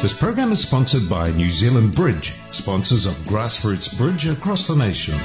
This program is sponsored by New Zealand Bridge, sponsors of grassroots bridge across the nation.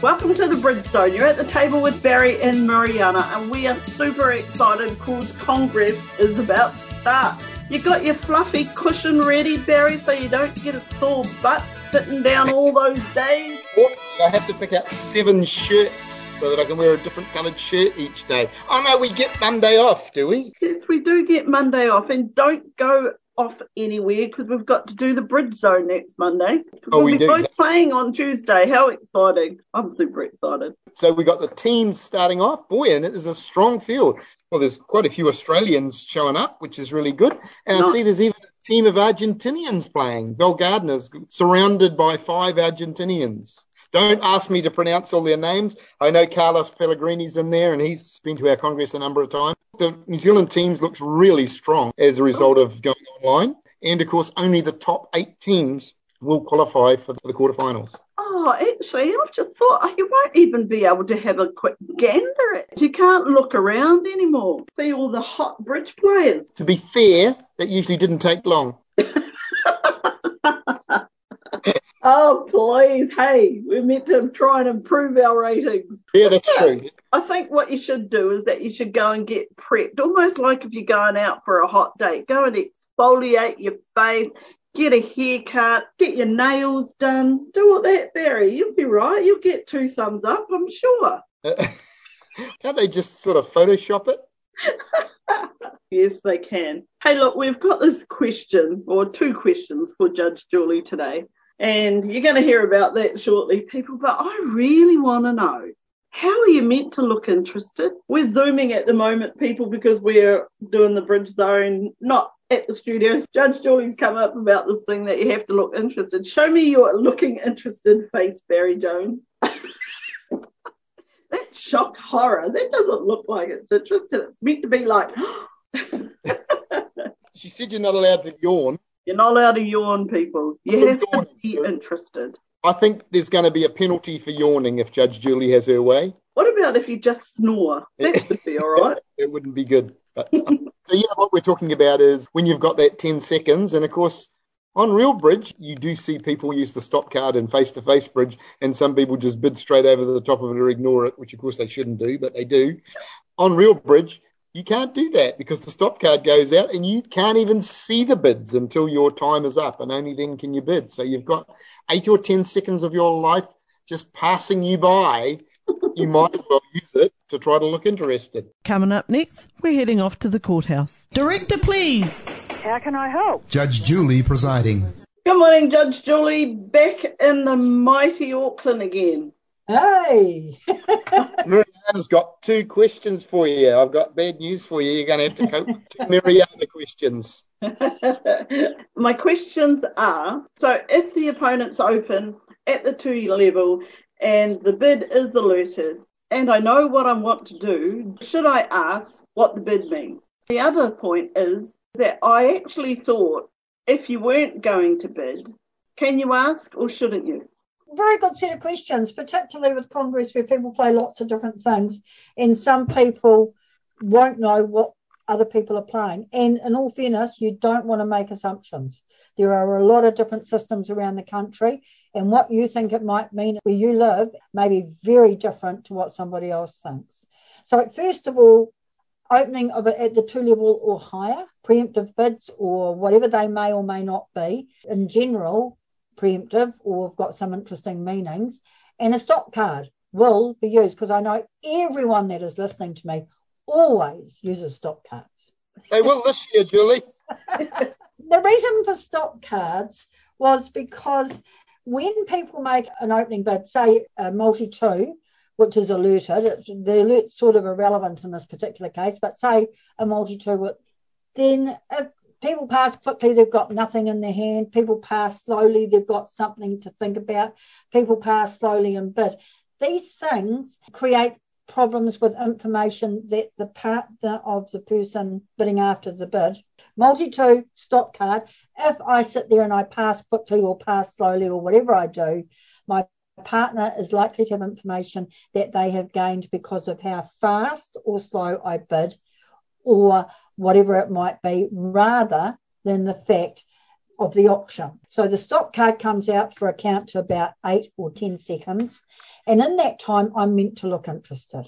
Welcome to the Bridge Zone. You're at the table with Barry and Mariana, and we are super excited because Congress is about to start. You got your fluffy cushion ready, Barry, so you don't get a sore butt sitting down all those days. I have to pick out seven shirts so that I can wear a different coloured shirt each day. Oh no, we get Monday off, do we? Yes, we do get Monday off, and don't go off anywhere because we've got to do the bridge zone next Monday. Oh, we'll we be both playing on Tuesday. How exciting! I'm super excited. So we got the teams starting off. Boy, and it is a strong field. Well, there's quite a few Australians showing up, which is really good. And I see there's even a team of Argentinians playing. Bell Gardner's surrounded by five Argentinians. Don't ask me to pronounce all their names. I know Carlos Pellegrini's in there, and he's been to our Congress a number of times. The New Zealand teams looks really strong as a result of going online. And of course, only the top eight teams will qualify for the quarterfinals. Oh, actually, I just thought oh, you won't even be able to have a quick gander at. it. You can't look around anymore. See all the hot bridge players. To be fair, that usually didn't take long. Oh, Hey, we're meant to try and improve our ratings. Yeah, that's true. I think what you should do is that you should go and get prepped, almost like if you're going out for a hot date. Go and exfoliate your face, get a haircut, get your nails done. Do all that, Barry. You'll be right. You'll get two thumbs up, I'm sure. Can't they just sort of Photoshop it? Yes, they can. Hey, look, we've got this question, or two questions for Judge Julie today, and you're going to hear about that shortly, people. But I really want to know how are you meant to look interested? We're zooming at the moment, people, because we're doing the bridge zone, not at the studio. Judge Julie's come up about this thing that you have to look interested. Show me your looking interested face, Barry Jones. that shock horror. That doesn't look like it's interested. It's meant to be like. She said you're not allowed to yawn. You're not allowed to yawn, people. You have to be interested. I think there's going to be a penalty for yawning if Judge Julie has her way. What about if you just snore? That would be all right. It wouldn't be good. But uh, so yeah, what we're talking about is when you've got that 10 seconds, and of course, on Real Bridge, you do see people use the stop card in face to face bridge, and some people just bid straight over the top of it or ignore it, which of course they shouldn't do, but they do. On Real Bridge, you can't do that because the stop card goes out and you can't even see the bids until your time is up, and only then can you bid. So you've got eight or 10 seconds of your life just passing you by. You might as well use it to try to look interested. Coming up next, we're heading off to the courthouse. Director, please. How can I help? Judge Julie presiding. Good morning, Judge Julie. Back in the mighty Auckland again. Hey, Mariana's got two questions for you. I've got bad news for you. You're going to have to cope with two Mariana questions. My questions are so if the opponent's open at the two level and the bid is alerted, and I know what I want to do, should I ask what the bid means? The other point is that I actually thought if you weren't going to bid, can you ask or shouldn't you? Very good set of questions, particularly with Congress where people play lots of different things and some people won't know what other people are playing. And in all fairness, you don't want to make assumptions. There are a lot of different systems around the country, and what you think it might mean where you live may be very different to what somebody else thinks. So, first of all, opening of it at the two level or higher, preemptive bids or whatever they may or may not be, in general, preemptive or have got some interesting meanings, and a stop card will be used because I know everyone that is listening to me always uses stop cards. They will this year, Julie. The reason for stop cards was because when people make an opening bid, say a multi two, which is alerted, the alert's sort of irrelevant in this particular case, but say a multi two, then if people pass quickly, they've got nothing in their hand. People pass slowly, they've got something to think about. People pass slowly and bid. These things create problems with information that the partner of the person bidding after the bid. Multi two stop card. If I sit there and I pass quickly or pass slowly or whatever I do, my partner is likely to have information that they have gained because of how fast or slow I bid or whatever it might be, rather than the fact of the auction. So the stop card comes out for a count to about eight or 10 seconds. And in that time, I'm meant to look interested.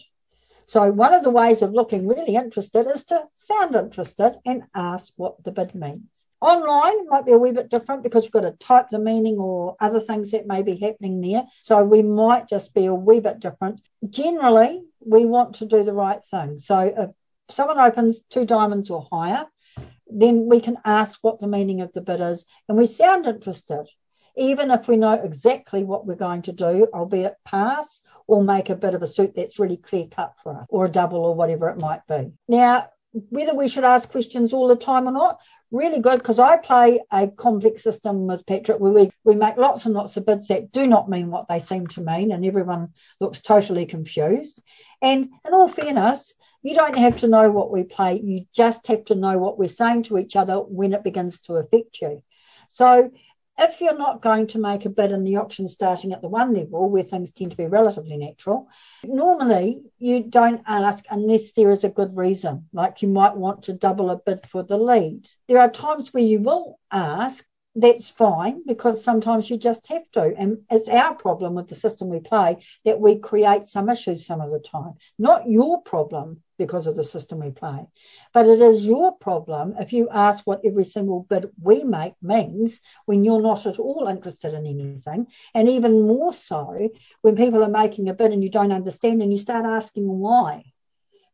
So one of the ways of looking really interested is to sound interested and ask what the bid means. Online might be a wee bit different because we've got to type the meaning or other things that may be happening there. So we might just be a wee bit different. Generally, we want to do the right thing. So someone opens two diamonds or higher, then we can ask what the meaning of the bid is and we sound interested even if we know exactly what we're going to do, albeit pass or make a bit of a suit that's really clear cut for us, or a double or whatever it might be. Now, whether we should ask questions all the time or not, really good because I play a complex system with Patrick where we, we make lots and lots of bids that do not mean what they seem to mean, and everyone looks totally confused. And in all fairness, you don't have to know what we play, you just have to know what we're saying to each other when it begins to affect you. So if you're not going to make a bid in the auction starting at the one level where things tend to be relatively natural, normally you don't ask unless there is a good reason, like you might want to double a bid for the lead. There are times where you will ask that's fine because sometimes you just have to. And it's our problem with the system we play that we create some issues some of the time. Not your problem because of the system we play, but it is your problem if you ask what every single bid we make means when you're not at all interested in anything. And even more so when people are making a bid and you don't understand and you start asking why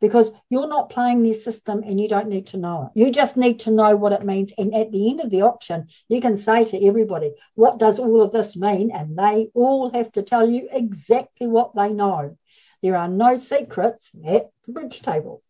because you're not playing their system and you don't need to know it. You just need to know what it means. And at the end of the auction, you can say to everybody, What does all of this mean? And they all have to tell you exactly what they know. There are no secrets at the bridge table.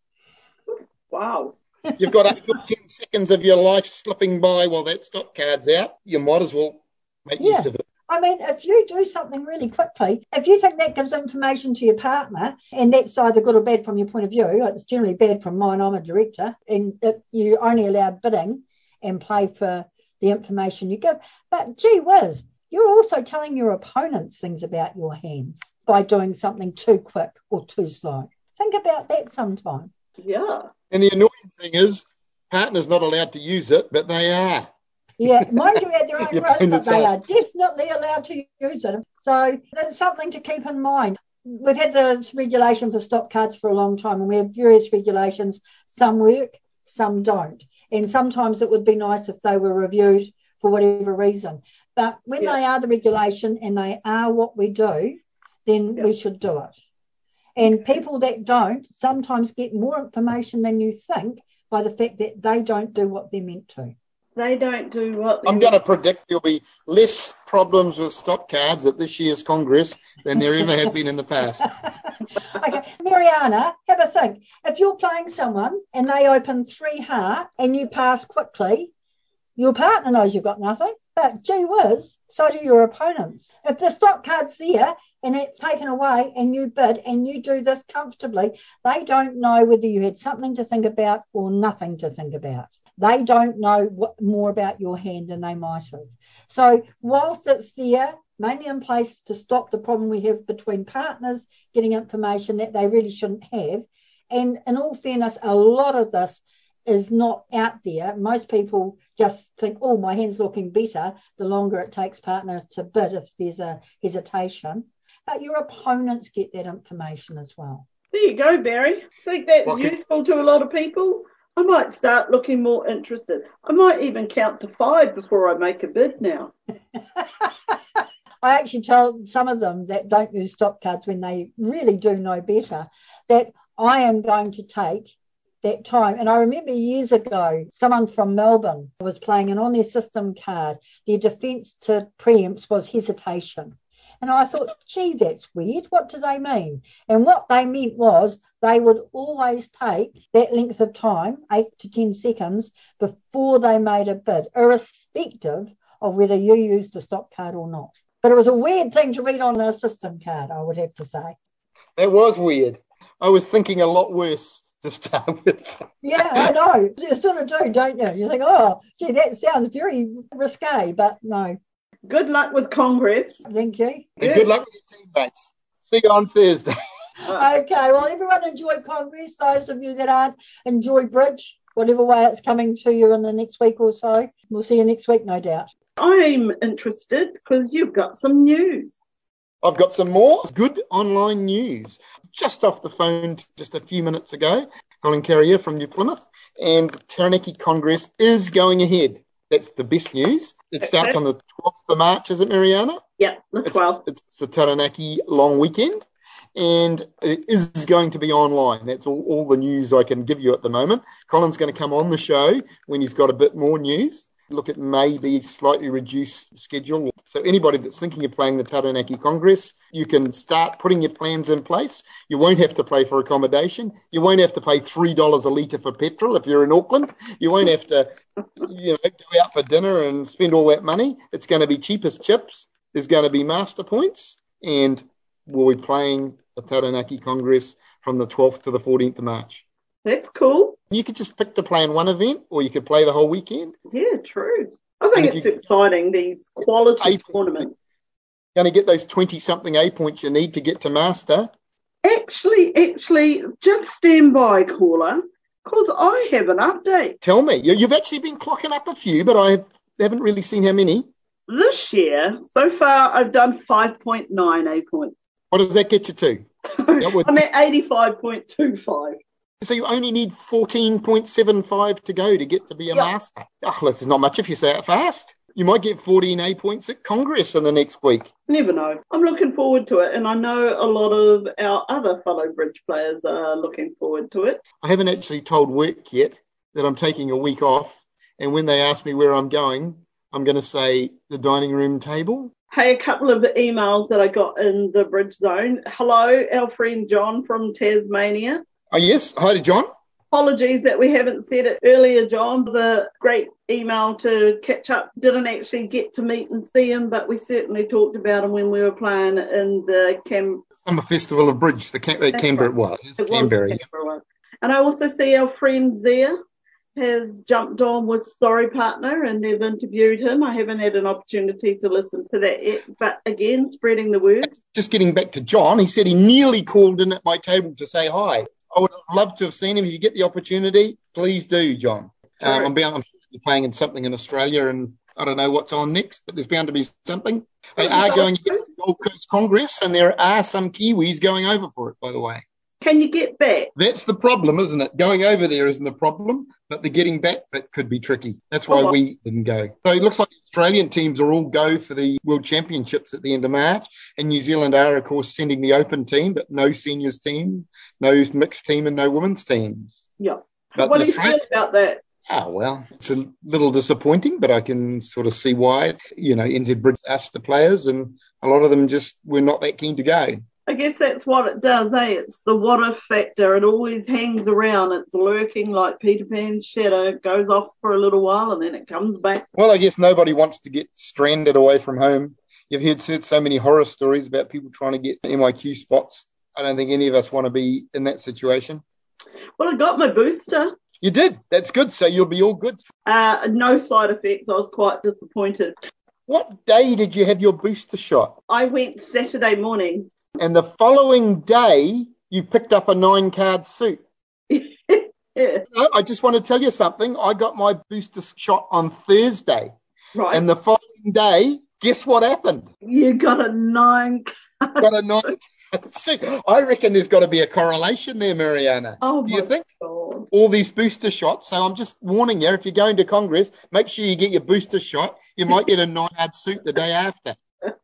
Wow. You've got eight or 10 seconds of your life slipping by while that stop card's out. You might as well make yeah. use of it. I mean, if you do something really quickly, if you think that gives information to your partner, and that's either good or bad from your point of view, it's generally bad from mine. I'm a director, and you only allow bidding and play for the information you give. But gee whiz, you're also telling your opponents things about your hands by doing something too quick or too slow. Think about that sometime. Yeah. And the annoying thing is, partners not allowed to use it, but they are. Yeah, mind you, at their own risk, but they are definitely allowed to use it. So that's something to keep in mind. We've had the regulation for stop cards for a long time, and we have various regulations. Some work, some don't. And sometimes it would be nice if they were reviewed for whatever reason. But when yeah. they are the regulation and they are what we do, then yeah. we should do it. And people that don't sometimes get more information than you think by the fact that they don't do what they're meant to they don't do what. I'm going to predict there'll be less problems with stop cards at this year's Congress than there ever have been in the past. okay, Mariana, have a think. If you're playing someone and they open three heart and you pass quickly, your partner knows you've got nothing. But gee whiz, so do your opponents. If the stop card's there and it's taken away and you bid and you do this comfortably, they don't know whether you had something to think about or nothing to think about. They don't know what, more about your hand than they might have. So, whilst it's there, mainly in place to stop the problem we have between partners getting information that they really shouldn't have, and in all fairness, a lot of this is not out there. Most people just think, oh, my hand's looking better the longer it takes partners to bid if there's a hesitation. But your opponents get that information as well. There you go, Barry. I think that's well, useful to a lot of people. I might start looking more interested. I might even count to five before I make a bid now. I actually tell some of them that don't use stop cards when they really do know better that I am going to take that time. And I remember years ago, someone from Melbourne was playing, and on their system card, their defence to preempts was hesitation. And I thought, gee, that's weird. What do they mean? And what they meant was they would always take that length of time, eight to 10 seconds, before they made a bid, irrespective of whether you used a stop card or not. But it was a weird thing to read on a system card, I would have to say. It was weird. I was thinking a lot worse to start with. Yeah, I know. You sort of do, don't you? You think, oh, gee, that sounds very risque, but no. Good luck with Congress. Thank you. And good luck with your teammates. See you on Thursday. Okay, well, everyone enjoy Congress. Those of you that aren't, enjoy Bridge, whatever way it's coming to you in the next week or so. We'll see you next week, no doubt. I'm interested because you've got some news. I've got some more good online news. Just off the phone just a few minutes ago, Colin Carrier from New Plymouth, and the Taranaki Congress is going ahead. That's the best news. It starts on the 12th of March, is it, Mariana? Yeah, the It's, it's the Taranaki long weekend, and it is going to be online. That's all, all the news I can give you at the moment. Colin's going to come on the show when he's got a bit more news. Look at maybe slightly reduced schedule. So anybody that's thinking of playing the Taranaki Congress, you can start putting your plans in place. You won't have to pay for accommodation. You won't have to pay three dollars a litre for petrol if you're in Auckland. You won't have to, you know, go out for dinner and spend all that money. It's going to be cheap as chips. There's going to be master points, and we'll be playing the Taranaki Congress from the 12th to the 14th of March. That's cool. You could just pick to play in one event, or you could play the whole weekend. Yeah, true. I think And it's you- exciting, these quality tournaments. Going to get those 20 something A points you need to get to master. Actually, actually, just stand by, caller, because I have an update. Tell me, You- you've actually been clocking up a few, but I haven't really seen how many. This year, so far, I've done 5.9 A points. What does that get you to? I'm at 85.25. So you only need 14.75 to go to get to be a Yeah. master. Oh, this is not much if you say it fast. You might get 14 A points at Congress in the next week. Never know. I'm looking forward to it, and I know a lot of our other fellow bridge players are looking forward to it. I haven't actually told work yet that I'm taking a week off. And when they ask me where I'm going, I'm going to say the dining room table. Hey, a couple of emails that I got in the bridge zone. Hello, our friend John from Tasmania. Oh, yes. Hi to John. Apologies that we haven't said it earlier, John. A great email to catch up. Didn't actually get to meet and see him, but we certainly talked about him when we were playing in the Cam. Summer Festival of Bridge, the Cam- uh, Canberra. right. It was Canberra. the Canberra one. And I also see our friend Zia has jumped on with Sorry Partner and they've interviewed him. I haven't had an opportunity to listen to that yet, but again, spreading the word. Just getting back to John, he said he nearly called in at my table to say hi. I would love to have seen him. If you get the opportunity, please do, John. Um, I'm bound. I'm sure you're playing in something in Australia, and I don't know what's on next, but there's bound to be something. They are going to the Gold Coast Congress, and there are some Kiwis going over for it. By the way, Can you get back? that's the problem, isn't it? Going over there isn't the problem, but the getting back bit could be tricky. That's why Oh. we didn't go. So it looks like the Australian teams are all go for the World Championships at the end of March, and New Zealand are, of course, sending the Open team, but no seniors team, no mixed team, and no women's teams. Yeah. But what do you feel about that? Ah, well, it's a little disappointing, but I can sort of see why. You know, NZ Bridge asked the players, and a lot of them just were not that keen to go. I guess that's what it does, eh? It's the what if factor. It always hangs around. It's lurking like Peter Pan's shadow. It goes off for a little while and then it comes back. Well, I guess nobody wants to get stranded away from home. You've heard, heard so many horror stories about people trying to get MIQ spots. I don't think any of us want to be in that situation. Well, I got my booster. You did. That's good. So you'll be all good. Uh, no side effects. I was quite disappointed. What day did you have your booster shot? I went Saturday morning. And the following day, you picked up a nine card suit. yeah, I just want to tell you something. I got my booster shot on Thursday. right. And the following day, guess what happened? you got a nine. card. Got a nine card suit. I reckon there's got to be a correlation there, Mariana. Oh, Do you think? God. all these booster shots. So I'm just warning you, if you're going to Congress, make sure you get your booster shot. You might get a nine yard suit the day after.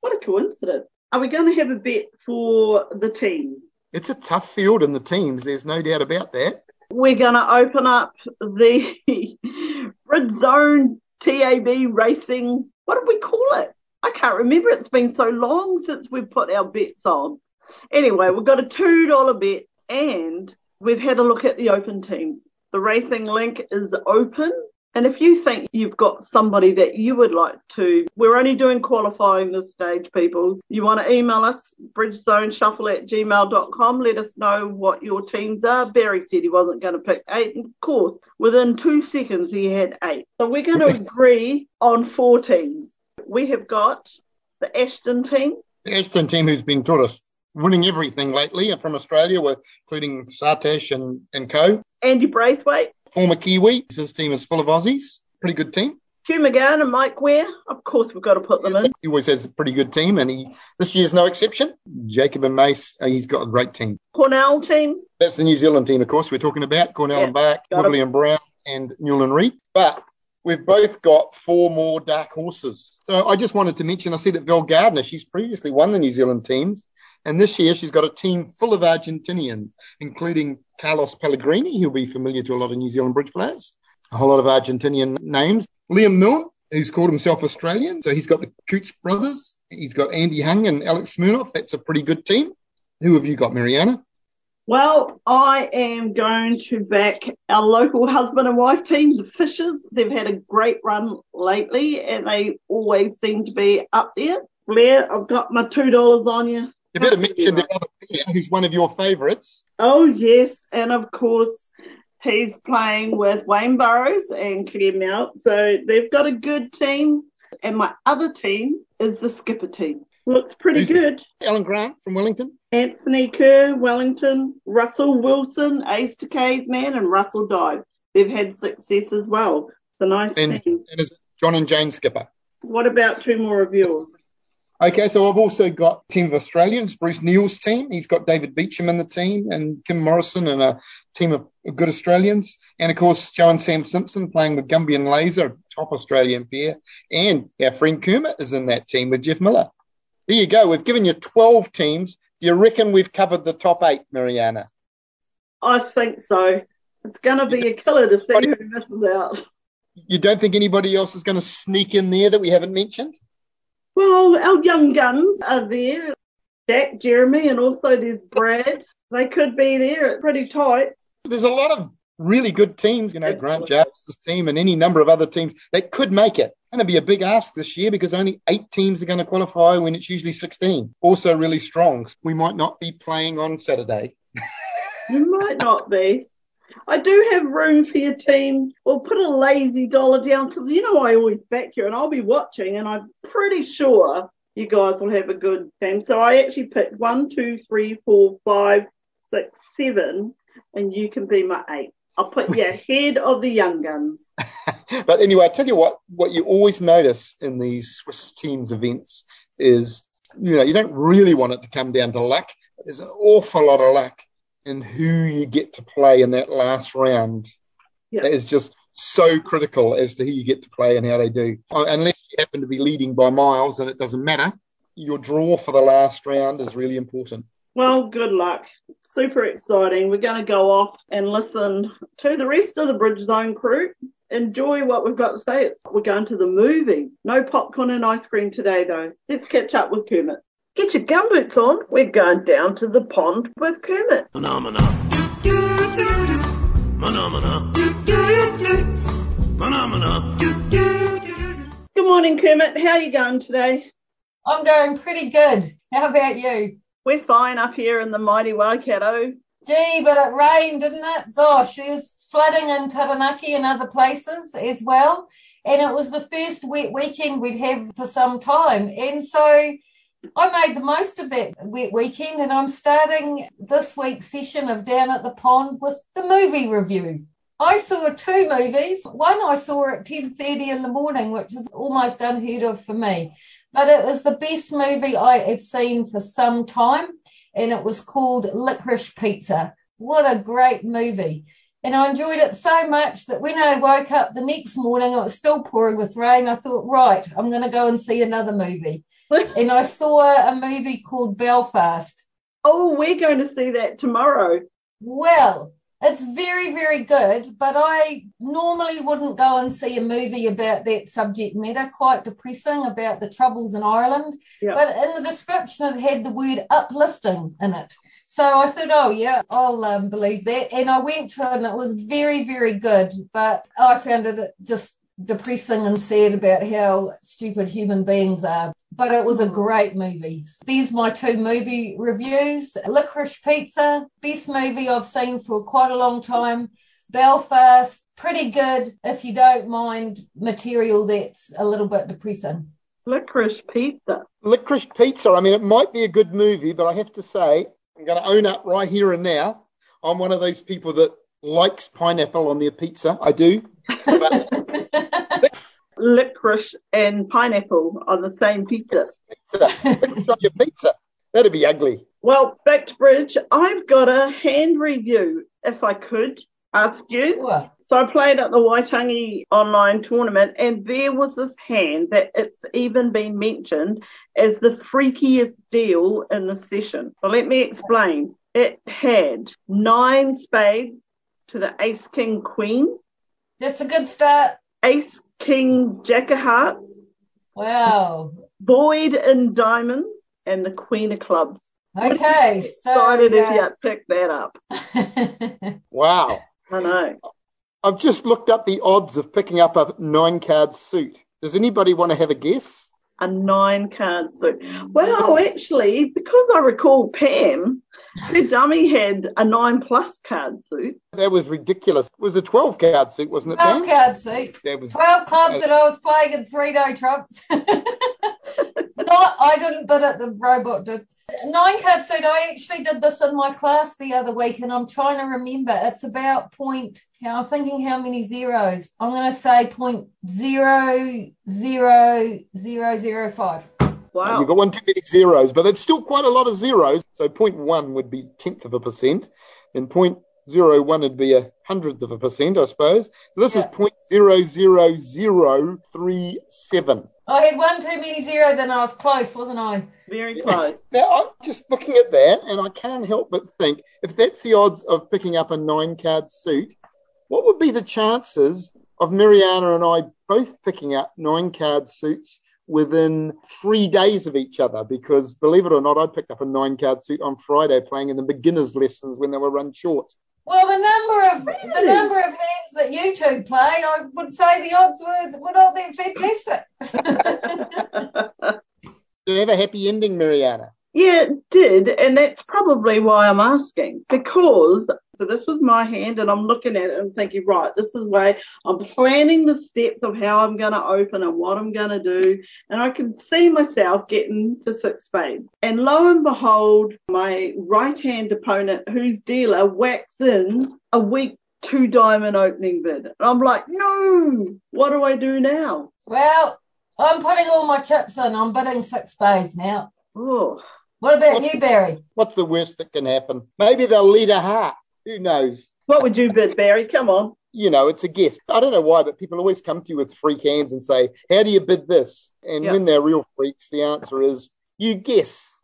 What a coincidence. Are we going to have a bet for the teams? It's a tough field in the teams. There's no doubt about that. We're going to open up the Brid Zone TAB Racing. What did we call it? I can't remember. It's been so long since we've put our bets on. Anyway, we've got a $2 bet and we've had a look at the open teams. The racing link is open. And if you think you've got somebody that you would like to, we're only doing qualifying this stage, people. You want to email us, bridgeshow at gmail.com. Let us know what your teams are. Barry said he wasn't going to pick eight. And of course, within two seconds, he had eight. So we're going to agree on four teams. We have got the Ashton team. The Ashton team who's been taught us winning everything lately from Australia, including Sartaj and, and co. Andy Braithwaite. Former Kiwi. His team is full of Aussies. Pretty good team. Hugh McGann and Mike Ware. Of course, we've got to put them in. He always has a pretty good team, and he this year's no exception. Jacob and Mace, uh, he's got a great team. Cornell team. That's the New Zealand team, of course, we're talking about. Cornell yeah, and Bach, Whibley and Brown, and Newland Reed. But we've both got four more dark horses. So I just wanted to mention, I see that Val Gardner, she's previously won the New Zealand teams. And this year, she's got a team full of Argentinians, including Carlos Pellegrini, who'll be familiar to a lot of New Zealand bridge players, a whole lot of Argentinian names. Liam Milne, who's called himself Australian. So he's got the Cooch brothers. He's got Andy Hung and Alex Smirnoff. That's a pretty good team. Who have you got, Mariana? Well, I am going to back our local husband and wife team, the Fishers. They've had a great run lately and they always seem to be up there. Blair, I've got my $2 on you. You better mention the other player who's one of your favourites. Oh, yes. And of course, he's playing with Wayne Burrows and Claire Mount. So they've got a good team. And my other team is the skipper team. Looks pretty who's good. Alan Grant from Wellington. Anthony Kerr, Wellington. Russell Wilson, Ace to K's man, and Russell Dive. They've had success as well. It's a nice and, team. And is John and Jane Skipper. What about two more of yours? Okay, so I've also got team of Australians, Bruce Neal's team. He's got David Beecham in the team and Kim Morrison and a team of good Australians. And of course, Joe and Sam Simpson playing with Gumby and Lazer, top Australian pair. And our friend Kuma is in that team with Jeff Miller. There you go. We've given you 12 teams. Do you reckon we've covered the top eight, Mariana? I think so. It's going to be a killer to see who misses out. You don't think anybody else is going to sneak in there that we haven't mentioned? Well, our young guns are there. Jack, Jeremy, and also there's Brad. They could be there. pretty tight. There's a lot of really good teams, you know, Grant Jarvis's team and any number of other teams that could make it. It's going to be a big ask this year because only eight teams are going to qualify when it's usually 16. Also, really strong. We might not be playing on Saturday. you might not be. I do have room for your team. We'll put a lazy dollar down because you know I always back you and I'll be watching and I'm pretty sure you guys will have a good team. So I actually picked one, two, three, four, five, six, seven, and you can be my eight. I'll put you ahead of the young guns. but anyway, I tell you what, what you always notice in these Swiss teams events is, you know, you don't really want it to come down to luck. There's an awful lot of luck and who you get to play in that last round yep. that is just so critical as to who you get to play and how they do. Uh, unless you happen to be leading by miles and it doesn't matter, your draw for the last round is really important. Well, good luck. Super exciting. We're going to go off and listen to the rest of the Bridge Zone crew. Enjoy what we've got to say. It's, we're going to the movies. No popcorn and ice cream today, though. Let's catch up with Kermit. Get your gumboots on. We're going down to the pond with Kermit. Phenomena. Phenomena. Phenomena. Good morning, Kermit. How are you going today? I'm going pretty good. How about you? We're fine up here in the mighty Waikato. Gee, but it rained, didn't it? Gosh, it was flooding in Taranaki and other places as well. And it was the first wet weekend we'd have for some time. And so I made the most of that weekend and I'm starting this week's session of Down at the Pond with the movie review. I saw two movies. One I saw at 10.30 in the morning, which is almost unheard of for me. But it was the best movie I have seen for some time. And it was called Licorice Pizza. What a great movie. And I enjoyed it so much that when I woke up the next morning, it was still pouring with rain. I thought, right, I'm going to go and see another movie and I saw a movie called Belfast. Oh, we're going to see that tomorrow. Well, It's very, very good, but I normally wouldn't go and see a movie about that subject matter, quite depressing about the troubles in Ireland. Yeah. But in the description, it had the word uplifting in it. So I thought, oh, yeah, I'll um, believe that. And I went to it and it was very, very good, but I found it just depressing and sad about how stupid human beings are. But it was a mm. great movie. These my two movie reviews. Licorice Pizza, best movie I've seen for quite a long time. Belfast, pretty good if you don't mind material that's a little bit depressing. Licorice pizza. Licorice Pizza. I mean, it might be a good movie, but I have to say, I'm going to own up right here and now. I'm one of those people that likes pineapple on their pizza. I do. But Licorice and pineapple on the same pizza. pizza, your pizza. That'd be ugly. Well, back to bridge. I've got a hand review, if I could ask you. Sure. So I played at the Waitangi online tournament, and there was this hand that it's even been mentioned as the freakiest deal in the session. So let me explain. It had nine spades to the ace king queen, That's a good start. ace king jack of hearts, Wow. void in diamonds, and the queen of clubs. Okay, so Excited if yeah. you picked that up. Wow. I know. I've just looked up the odds of picking up a nine card suit. Does anybody want to have a guess? A nine card suit. Well, actually, because I recall Pam, her dummy had a nine plus card suit. That was ridiculous. It was a 12 card suit, wasn't it, Twelve Dan? card suit. That was 12 clubs that I was playing in three day trumps. Not, I didn't bid it, the robot did. Nine card suit, I actually did this in my class the other week and I'm trying to remember. It's about point, how I'm thinking how many zeros. I'm going to say point zero, zero, zero, zero, five. Wow. You've got one too many zeros, but that's still quite a lot of zeros. So 0.1 would be tenth of a percent, and 0.01 would be a hundredth of a percent, I suppose. So this is Yeah. 0.00037. I had one too many zeros and I was close, wasn't I? Very close. Now, I'm just looking at that, and I can't help but think if that's the odds of picking up a nine card suit, what would be the chances of Mariana and I both picking up nine card suits within three days of each other? Because believe it or not, I picked up a nine card suit on Friday playing in the beginners lessons when they were run short. Well, the number of the number of hands that you two play, I would say the odds were, were not that fantastic. Did it have a happy ending, Mariana? Yeah, it did. And that's probably why I'm asking. Because, so this was my hand, and I'm looking at it and thinking, right, this is why I'm planning the steps of how I'm going to open and what I'm going to do. And I can see myself getting to six spades. And lo and behold, my right hand opponent, whose dealer, whacks in a weak two diamond opening bid. And I'm like, no, what do I do now? well, I'm putting all my chips in. I'm bidding six spades now. Oh, What about What's you, the- Barry? What's the worst that can happen? Maybe they'll lead a heart. Who knows? what would you bid, Barry? Come on. you know, it's a guess. I don't know why, but people always come to you with freak hands and say, How do you bid this? And Yeah. when they're real freaks, the answer is, You guess.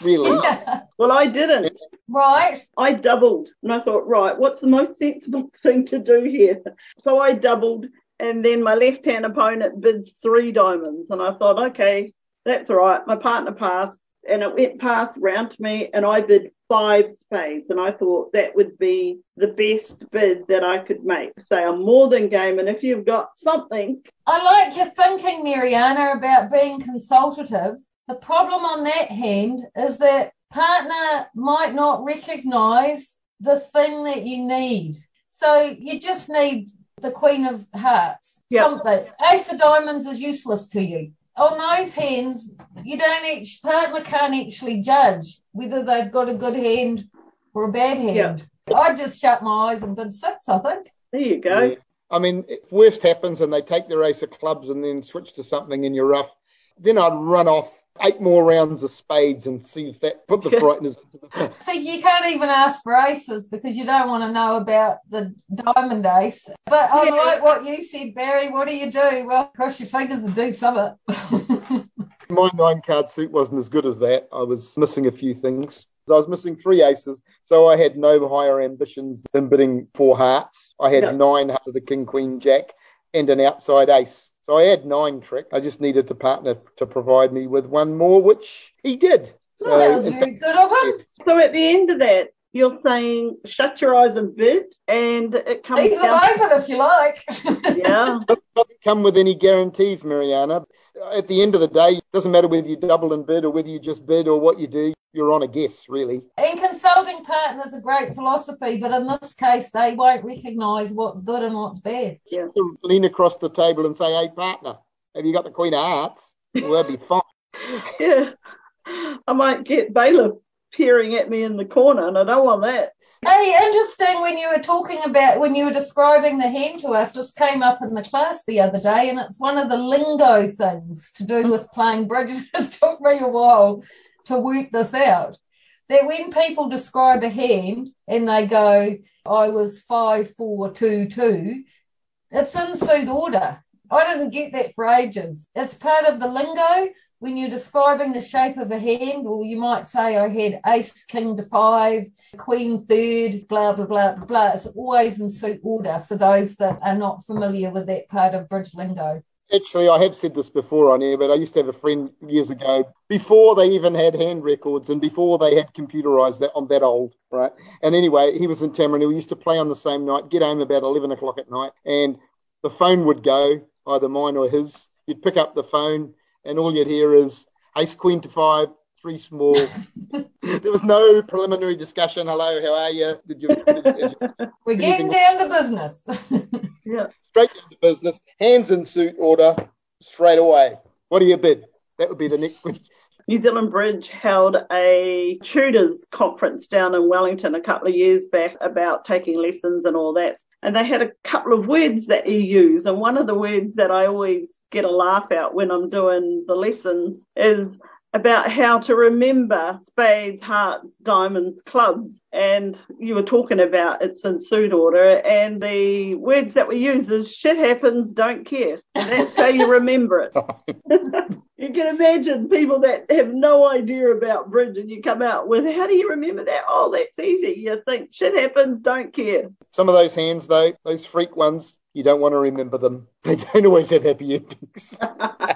Really? Well, I didn't. right. I doubled and I thought, right, what's the most sensible thing to do here? So I doubled and then my left hand opponent bids three diamonds. And I thought, okay, that's all right. My partner passed and it went past round to me and I bid five spades. And I thought that would be the best bid that I could make. Say I'm more than game. And if you've got something, I like your thinking, Mariana, about being consultative. The problem on that hand is that partner might not recognize the thing that you need. So you just need the Queen of Hearts. Yep. Something. Ace of Diamonds is useless to you. On those hands, you don't each partner can't actually judge whether they've got a good hand or a bad hand. I just shut my eyes and bid six, I think. there you go. Yeah. I mean, if worst happens and they take their ace of clubs and then switch to something in your rough, then I'd run off eight more rounds of spades and see if that put the brightness into the. See, you can't even ask for aces because you don't want to know about the diamond ace. But I Yeah. like what you said, Barry. What do you do? Well, cross your fingers and do something. My nine card suit wasn't as good as that. I was missing a few things. I was missing three aces, so I had no higher ambitions than bidding four hearts. I had Yeah. nine hearts of the king, queen, jack, and an outside ace. So I had nine trick. I just needed the partner to provide me with one more, which he did. So that was in very good of him. So at the end of that, you're saying shut your eyes and bid, and it comes Leave them open if you like. Yeah, It doesn't come with any guarantees, Mariana. At the end of the day, it doesn't matter whether you double and bid or whether you just bid or what you do. You're on a guess, really. and consulting partners are great philosophy, but in this case, they won't recognise what's good and what's bad. To lean across the table and say, "Hey, partner, have you got the Queen of Hearts?" Well, that'd be fine. yeah. I might get bailiff peering at me in the corner, and I don't want that. Hey, interesting when you were talking about when you were describing the hand to us, this came up in the class the other day, and it's one of the lingo things to do with playing bridge. It took me a while to work this out. That when people describe a hand and they go, I was five, four, two, two, it's in suit order. I didn't get that for ages. It's part of the lingo when you're describing the shape of a hand, well, you might say I had ace, king to five, queen third, blah, blah, blah, blah, blah. It's always in suit order for those that are not familiar with that part of bridge lingo. Actually, I have said this before on air, but I used to have a friend years ago, before they even had hand records and before they had computerized that on that old, right? And anyway, he was in Tamarine. We used to play on the same night, get home about 11 o'clock at night, and the phone would go, either mine or his. You'd pick up the phone, and all you'd hear is ace, queen to five, three small. there was no preliminary discussion. Hello, how are you? Did you, did, did you We're getting down to business. Yeah. straight into business, hands in suit order, straight away. What do you bid? That would be the next question. New Zealand Bridge held a tutors conference down in Wellington a couple of years back about taking lessons and all that. And they had a couple of words that you use. And one of the words that I always get a laugh out when I'm doing the lessons is about how to remember spades, hearts, diamonds, clubs. And you were talking about it's in suit order. And the words that we use is shit happens, don't care. And that's how you remember it. You can imagine people that have no idea about bridge and you come out with, how do you remember that? Oh, that's easy. You think shit happens, don't care. Some of those hands, though, those freak ones, you don't want to remember them. They don't always have happy endings.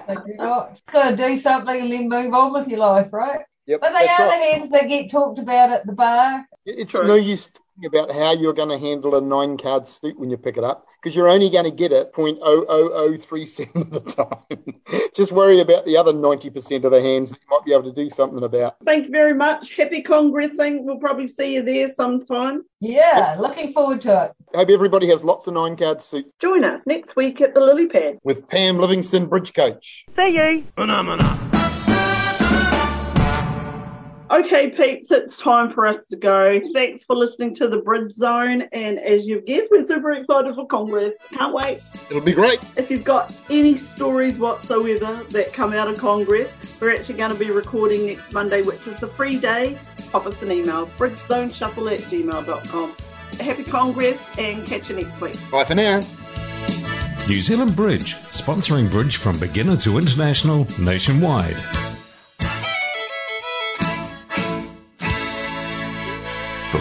They do not. So do something and then move on with your life, right? Yep, But they are right. the hands that get talked about at the bar. It's True. no use about how you're going to handle a nine card suit when you pick it up because you're only going to get it 0.00037 of the time. Just worry about the other 90% of the hands that you might be able to do something about. Thank you very much. Happy congressing. We'll probably see you there sometime. Yeah, looking forward to it. Hope everybody has lots of nine card suits Join us next week at the Lily Pad. with Pam Livingston, Bridge Coach. See you. Okay, peeps, it's time for us to go. Thanks for listening to the Bridge Zone. And as you've guessed, we're super excited for Congress. Can't wait. It'll be great. If you've got any stories whatsoever that come out of Congress, we're actually going to be recording next Monday, which is the free day. Pop us an email, bridgezoneshuffle at gmail.com. Happy Congress and catch you next week. Bye for now. New Zealand Bridge, sponsoring bridge from beginner to international nationwide.